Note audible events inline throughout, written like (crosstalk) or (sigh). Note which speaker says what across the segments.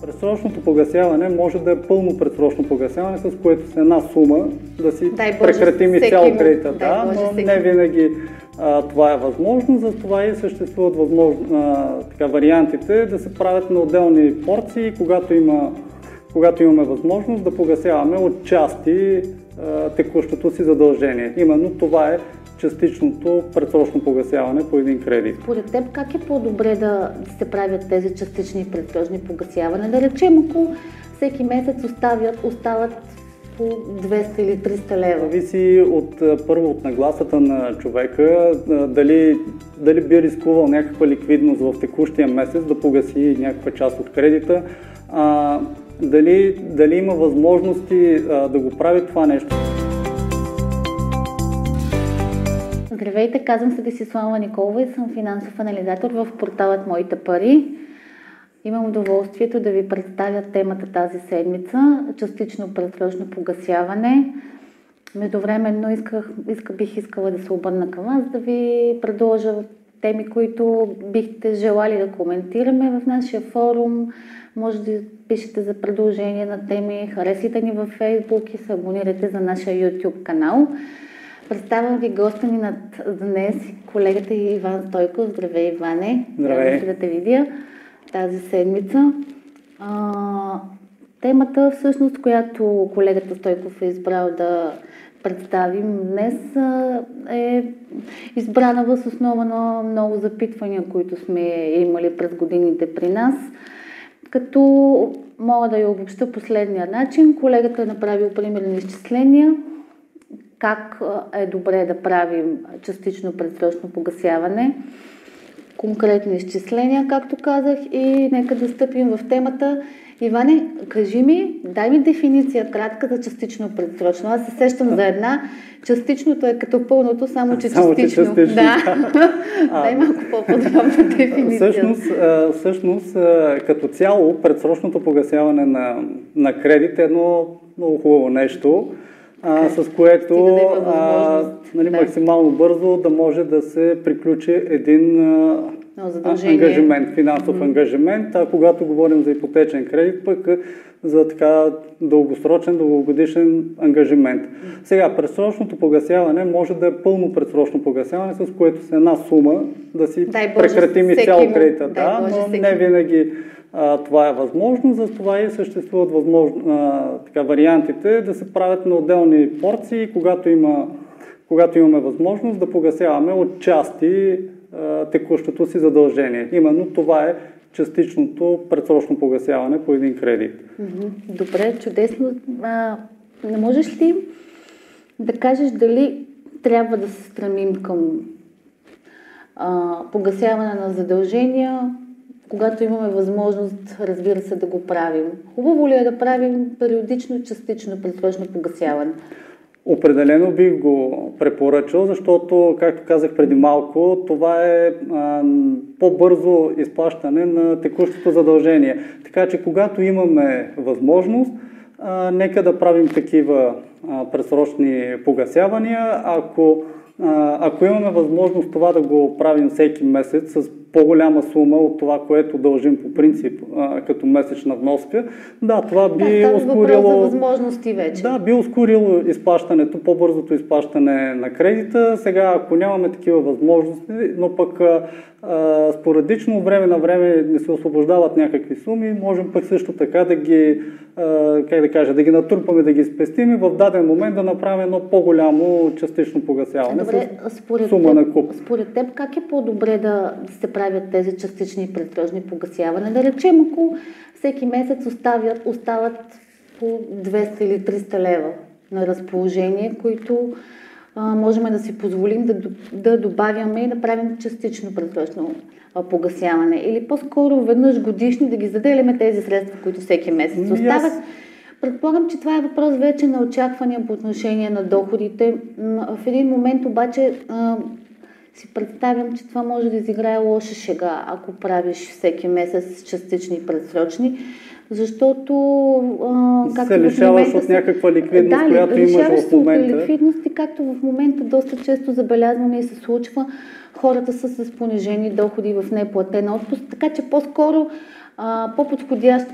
Speaker 1: Предсрочното погасяване може да е пълно предсрочно погасяване, с което с една сума да си
Speaker 2: Дай
Speaker 1: прекратим изцяло кредита. Да,
Speaker 2: Боже,
Speaker 1: но не винаги а, това е възможно, затова и съществуват възможно, а, така, вариантите да се правят на отделни порции, когато, има, когато имаме възможност да погасяваме от части текущото си задължение. Именно това е частичното предсрочно погасяване по един кредит.
Speaker 2: Според теб как е по-добре да се правят тези частични предсрочни погасяване? Да речем, ако всеки месец оставят, остават по 200 или 300 лева.
Speaker 1: Зависи от първо от нагласата на човека, дали, дали би рискувал някаква ликвидност в текущия месец да погаси някаква част от кредита, а, дали, дали има възможности а, да го прави това нещо.
Speaker 2: Здравейте, казвам се Десислава Николова и съм финансов анализатор в порталът Моите пари. Имам удоволствието да ви представя темата тази седмица – частично предсрочно погасяване. Междувременно исках, иска, бих искала да се обърна към вас, да ви предложа теми, които бихте желали да коментираме в нашия форум. Може да пишете за предложения на теми, харесайте ни във Facebook и се абонирайте за нашия YouTube канал. Представям ви госта ни над днес, колегата Иван Стойков. Здравей, Иване!
Speaker 1: Здравей.
Speaker 2: Се да те видя тази седмица. А, темата, всъщност, която колегата Стойков е избрал да представим днес, е избрана въз основа на много запитвания, които сме имали през годините при нас. Като мога да я обобща последния начин, колегата е направил примерни изчисления, как е добре да правим частично предсрочно погасяване, конкретни изчисления, както казах, и нека да стъпим в темата. Иване, кажи ми, дай ми дефиниция кратка за частично предсрочно. Аз се сещам за една. Частичното е като пълното, само че
Speaker 1: Само че
Speaker 2: частично.
Speaker 1: частично,
Speaker 2: Да.
Speaker 1: А. (laughs)
Speaker 2: дай малко по-подробна дефиниция.
Speaker 1: Всъщност, всъщност като цяло, предсрочното погасяване на, на кредит е едно много хубаво нещо, а, с което а, нали,
Speaker 2: да.
Speaker 1: максимално бързо да може да се приключи един а, ангажимент, финансов ангажимент, а когато говорим за ипотечен кредит, пък за така дългосрочен, дългогодишен ангажимент. Сега, предсрочното погасяване може да е пълно предсрочно погасяване, с което с една сума да си
Speaker 2: Дай Боже,
Speaker 1: прекратим изцяло кредита. Да, но не винаги това е възможно, затова и съществуват възможно, а, така, вариантите да се правят на отделни порции, когато, има, когато имаме възможност да погасяваме от части а, текущото си задължение. Именно това е частичното предсрочно погасяване по един кредит.
Speaker 2: Добре, чудесно. А, не можеш ли да кажеш дали трябва да се стремим към а, погасяване на задължения, когато имаме възможност, разбира се, да го правим? Хубаво ли е да правим периодично, частично предсрочно погасяване?
Speaker 1: Определено бих го препоръчал, защото, както казах преди малко, това е а, по-бързо изплащане на текущото задължение. Така че, когато имаме възможност, а, нека да правим такива а, пресрочни погасявания. Ако, а, ако имаме възможност това да го правим всеки месец с по-голяма сума от това, което дължим по принцип а, като месечна вноска, да, това би
Speaker 2: да, въпрос за
Speaker 1: ускорило
Speaker 2: възможности вече.
Speaker 1: да, би ускорило изплащането, по-бързото изплащане на кредита. Сега, ако нямаме такива възможности, но пък а, а, спорадично, време на време не се освобождават някакви суми, можем пък също така да ги, а, как да кажа, да ги натрупаме, да ги спестим и в даден момент да направим едно по-голямо частично погасяване
Speaker 2: Добре, според
Speaker 1: сума
Speaker 2: теб,
Speaker 1: на куп.
Speaker 2: според теб как е по-добре да се правят тези частични и предсрочни погасяване? Да речем, ако всеки месец оставят, остават по 200 или 300 лева на разположение, които а, можем да си позволим да, да добавяме и да правим частично предсрочно погасяване. Или по-скоро веднъж годишни да ги заделяме тези средства, които всеки месец
Speaker 1: Ми, аз-
Speaker 2: остават. Предполагам, че това е въпрос вече на очаквания по отношение на доходите. В един момент обаче си представям, че това може да изиграе лоша шега, ако правиш всеки месец частични и предсрочни, защото а,
Speaker 1: Се
Speaker 2: както в
Speaker 1: лишаваш
Speaker 2: момента
Speaker 1: от
Speaker 2: се-
Speaker 1: някаква ликвидност,
Speaker 2: да,
Speaker 1: която имаш в
Speaker 2: се от
Speaker 1: момента.
Speaker 2: ликвидност и както в момента доста често забелязваме и се случва, хората са с понижени доходи в неплатен отпуск, така че по-скоро по-подходящ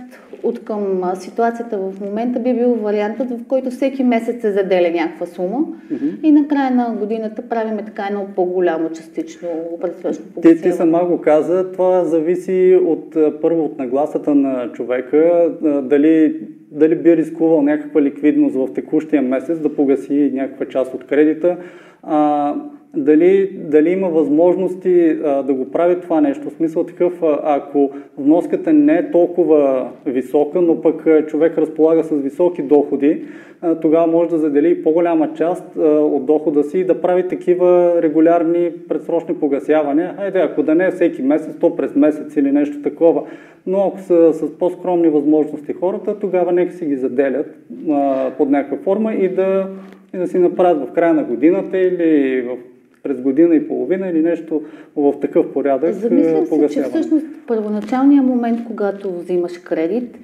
Speaker 2: от към ситуацията в момента би бил вариантът, в който всеки месец се заделя някаква сума mm-hmm. и на края на годината правиме така едно по-голямо частично предсрочно
Speaker 1: погасяване. Ти, ти сама го каза, това зависи от първо от нагласата на човека, дали, дали би рискувал някаква ликвидност в текущия месец да погаси някаква част от кредита. А, дали, дали има възможности а, да го прави това нещо. В смисъл такъв, ако вноската не е толкова висока, но пък а, човек разполага с високи доходи, а, тогава може да задели по-голяма част а, от дохода си и да прави такива регулярни предсрочни погасявания. Айде, ако да не е всеки месец, то през месец или нещо такова. Но ако са с по-скромни възможности хората, тогава нека си ги заделят а, под някаква форма и да, и да си направят в края на годината или в през година и половина или нещо в такъв порядък
Speaker 2: Замислям се, че всъщност първоначалният момент, когато взимаш кредит,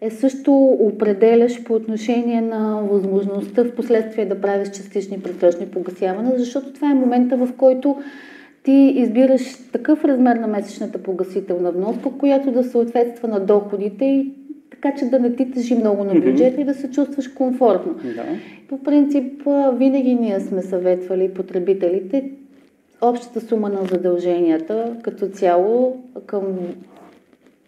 Speaker 2: е също определяш по отношение на възможността в последствие да правиш частични предсрочни погасявания, защото това е момента, в който ти избираш такъв размер на месечната погасителна вноска, която да съответства на доходите и така че да не ти тежи много на бюджета mm-hmm. и да се чувстваш комфортно.
Speaker 1: Да.
Speaker 2: По принцип, винаги ние сме съветвали потребителите общата сума на задълженията като цяло към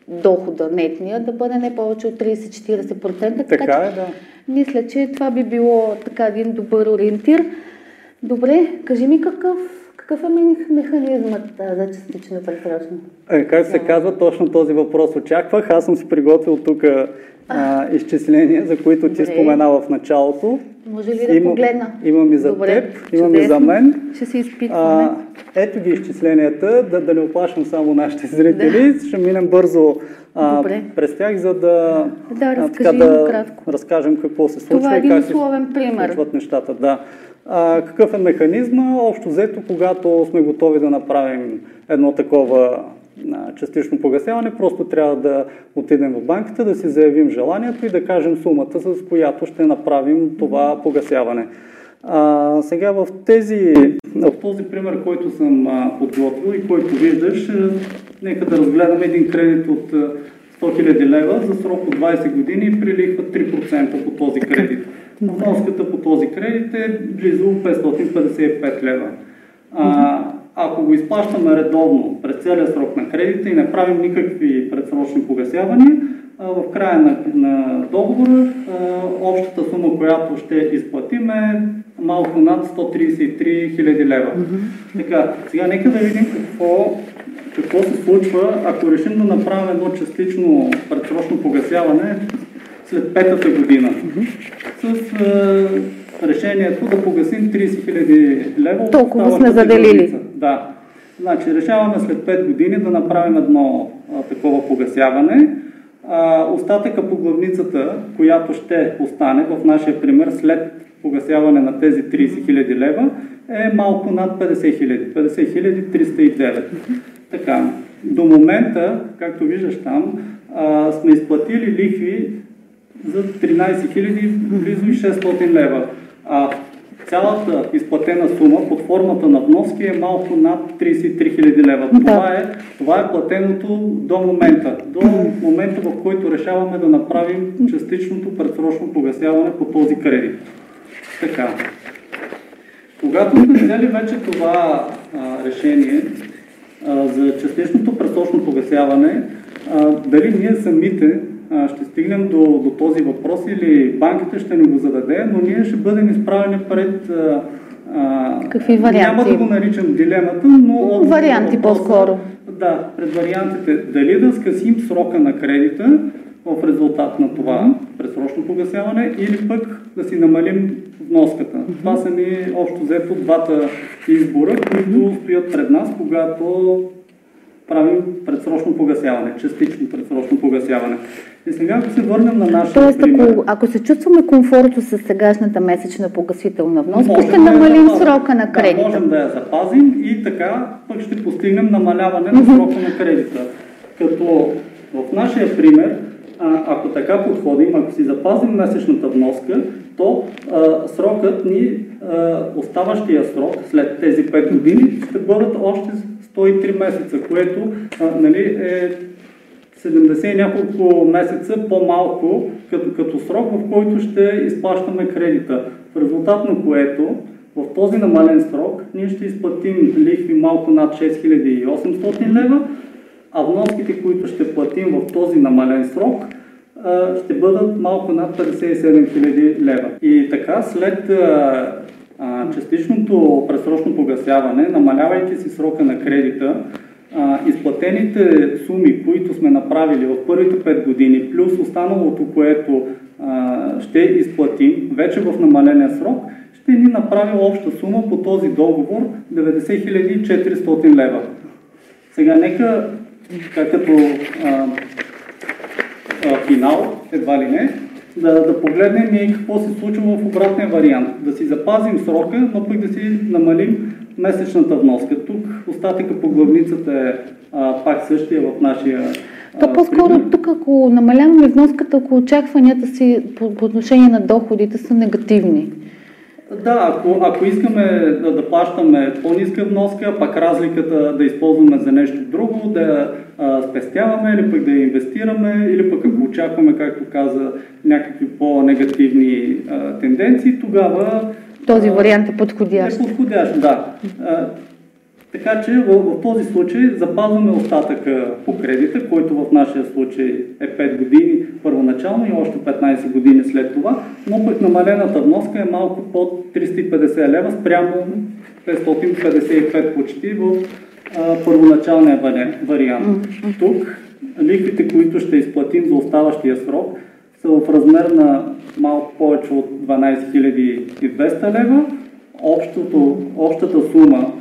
Speaker 2: дохода нетния да бъде не повече от 30-40%.
Speaker 1: Така, така е, да.
Speaker 2: Мисля, че това би било така един добър ориентир. Добре, кажи ми какъв какъв е механизмът за частично предсрочно?
Speaker 1: Е, как се казва, точно този въпрос очаквах. Аз съм си приготвил тук изчисления, за които ти Добре. спомена в началото.
Speaker 2: Може ли да Има, погледна?
Speaker 1: Имам и за Добре, теб, имам и за мен.
Speaker 2: Ще се изпитваме. А,
Speaker 1: ето ги изчисленията, да, да не оплашвам само нашите зрители. Да. Ще минем бързо а, през тях, за да,
Speaker 2: да, а, така, да
Speaker 1: разкажем какво се случва
Speaker 2: Това е един и как условен пример.
Speaker 1: случват нещата. Да. А, какъв е механизма? Общо взето, когато сме готови да направим едно такова а, частично погасяване, просто трябва да отидем в банката, да си заявим желанието и да кажем сумата, с която ще направим това погасяване. А, сега в, тези, в този пример, който съм а, подготвил и който виждаш, а, нека да разгледаме един кредит от 100 000 лева за срок от 20 години при лихва 3% по този кредит. Вноската по този кредит е близо 555 лева. А, ако го изплащаме редовно през целия срок на кредита и не правим никакви предсрочни погасявания, в края на, на договора общата сума, която ще изплатим е малко над 133 000 лева. Mm-hmm. Така, сега нека да видим какво, какво се случва, ако решим да направим едно частично предсрочно погасяване след петата година с а, решението да погасим 30 000 лева.
Speaker 2: Толкова сме заделили.
Speaker 1: Да. Значи, решаваме след 5 години да направим едно а, такова погасяване. А, остатъка по главницата, която ще остане в нашия пример след погасяване на тези 30 000 лева, е малко над 50 000. 50 309. Така, до момента, както виждаш там, а, сме изплатили лихви за 13 000 близо и 600 лева. А цялата изплатена сума под формата на вноски е малко над 33 000 лева. Да. Това, е, това е платеното до момента. До момента, в който решаваме да направим частичното предсрочно погасяване по този кредит. Така. Когато сме взели вече това а, решение а, за частичното предсрочно погасяване, а, дали ние самите ще стигнем до, до този въпрос или банката ще ни го зададе, но ние ще бъдем изправени пред
Speaker 2: а, Какви варианти?
Speaker 1: Няма да го наричам дилемата, но...
Speaker 2: Варианти въпроса, по-скоро.
Speaker 1: Да, пред вариантите. Дали да скъсим срока на кредита в резултат на това предсрочно погасяване или пък да си намалим вноската. Mm-hmm. Това са ни общо взето двата избора, които стоят пред нас, когато правим предсрочно погасяване, частично предсрочно погасяване. И сега, ако се върнем на нашия
Speaker 2: Тоест, пример, ако, ако се чувстваме комфортно с сегашната месечна погасителна вноска, ще намалим да срока на кредита.
Speaker 1: Да, можем да я запазим и така пък ще постигнем намаляване на срока на кредита. Като в нашия пример, а, ако така подходим, ако си запазим месечната вноска, то а, срокът ни, а, оставащия срок след тези 5 години, ще бъдат още 103 месеца, което а, нали, е 70 няколко месеца по-малко като, като срок, в който ще изплащаме кредита. В резултат на което в този намален срок ние ще изплатим лихви малко над 6800 лева, а вноските, които ще платим в този намален срок, ще бъдат малко над 57 000 лева. И така, след частичното пресрочно погасяване, намалявайки си срока на кредита, изплатените суми, които сме направили в първите 5 години, плюс останалото, което ще изплатим вече в намаления срок, ще ни направи обща сума по този договор 90 400 лева. Сега нека, като а, а, финал, едва ли не, да, да погледнем и какво се случва в обратния вариант. Да си запазим срока, но пък да си намалим месечната вноска. Тук остатъка по главницата е а, пак същия в нашия
Speaker 2: то по-скоро тук, ако намаляваме вноската, ако очакванията си по, по отношение на доходите са негативни.
Speaker 1: Да, ако, ако искаме да, да плащаме по-ниска вноска, пак разликата да използваме за нещо друго, да а, спестяваме или пък да инвестираме, или пък ако очакваме, както каза, някакви по-негативни а, тенденции, тогава...
Speaker 2: Този вариант е подходящ.
Speaker 1: Е подходящ, да. А, така че в, в този случай запазваме остатъка по кредита, който в нашия случай е 5 години първоначално и още 15 години след това, но пък намалената вноска е малко под 350 лева спрямо 555 почти в а, първоначалния вариант. Тук лихвите, които ще изплатим за оставащия срок, са в размер на малко повече от 12 200 лева. Общото, общата сума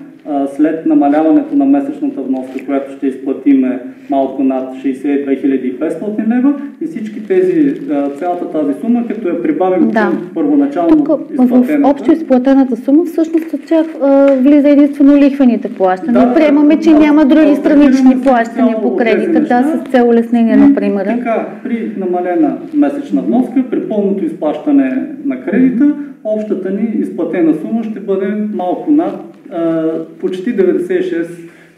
Speaker 1: след намаляването на месечната вноска, която ще изплатиме малко над 62 500 лева и всички тези, цялата тази сума, като я прибавим да. към първоначално Тук, изплатената.
Speaker 2: В общо изплатената сума всъщност от тях влиза единствено лихвените плащания. Да, Приемаме, че да, няма други странични плащания по кредита, да, с цел улеснение, например.
Speaker 1: Така, при намалена месечна вноска, при пълното изплащане на кредита, общата ни изплатена сума ще бъде малко над а, почти 96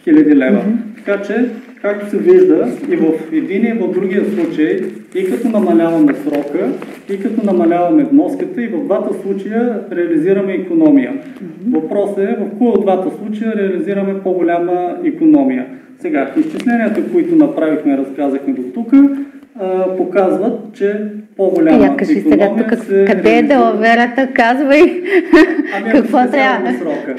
Speaker 1: хиляди лева. Mm-hmm. Така че, както се вижда, и в един и в другия случай, и като намаляваме срока, и като намаляваме вноската, и в двата случая реализираме економия. Въпросът е в кой от двата случая реализираме по-голяма економия. Сега, изчисленията, които направихме, разказахме до тук, показват, че по-голяма Я кажи сега тук,
Speaker 2: се... къде е делаверата, казвай
Speaker 1: ами, (laughs) какво трябва. Срока.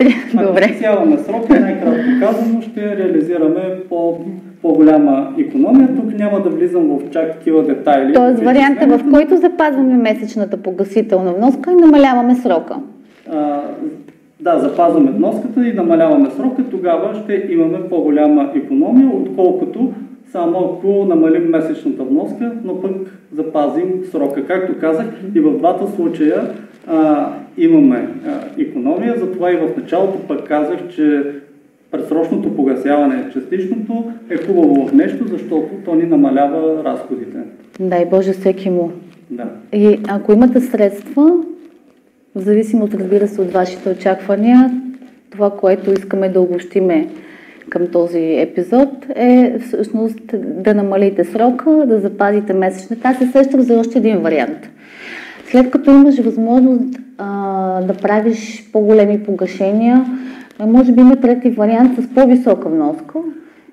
Speaker 1: Добре. Ако сяваме срока, най-кратко казано, ще реализираме по по-голяма економия. Тук няма да влизам в чак такива детайли.
Speaker 2: Тоест варианта, в който запазваме месечната погасителна вноска и намаляваме срока.
Speaker 1: А, да, запазваме вноската и намаляваме срока, тогава ще имаме по-голяма економия, отколкото само ако намалим месечната вноска, но пък запазим срока. Както казах, и в двата случая а, имаме а, економия, затова и в началото пък казах, че предсрочното погасяване, частичното, е хубаво в нещо, защото то ни намалява разходите.
Speaker 2: Дай Боже всеки му.
Speaker 1: Да.
Speaker 2: И ако имате средства, в зависимост, разбира се, от вашите очаквания, това, което искаме да обобщиме към този епизод е всъщност да намалите срока, да запазите месечната. Аз се сещам за още един вариант. След като имаш възможност а, да правиш по-големи погашения, може би има трети вариант с по-висока вноска.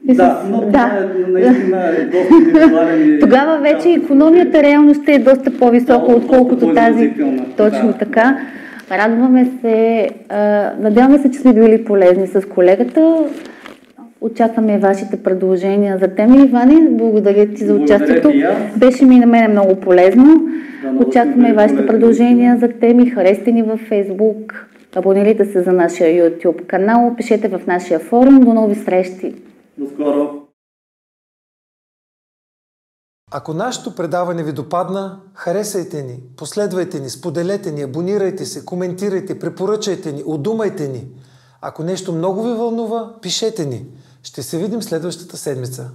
Speaker 1: И да, с... но да. Е, наистина е доста
Speaker 2: Тогава вече економията реално ще е доста по-висока, да, отколкото тази. Точно да. така. Радваме се, надяваме се, че сме били полезни с колегата. Очакваме вашите предложения за теми. Иване, благодаря ти за участието. Беше ми на мен много полезно. Да, Очакваме вашите предложения за теми. Харесте ни във Facebook. Абонирайте се за нашия YouTube канал. Пишете в нашия форум. До нови срещи.
Speaker 1: До скоро.
Speaker 3: Ако нашето предаване ви допадна, харесайте ни, последвайте ни, споделете ни, абонирайте се, коментирайте, препоръчайте ни, удумайте ни. Ако нещо много ви вълнува, пишете ни. Ще се видим следващата седмица.